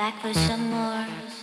back for some more.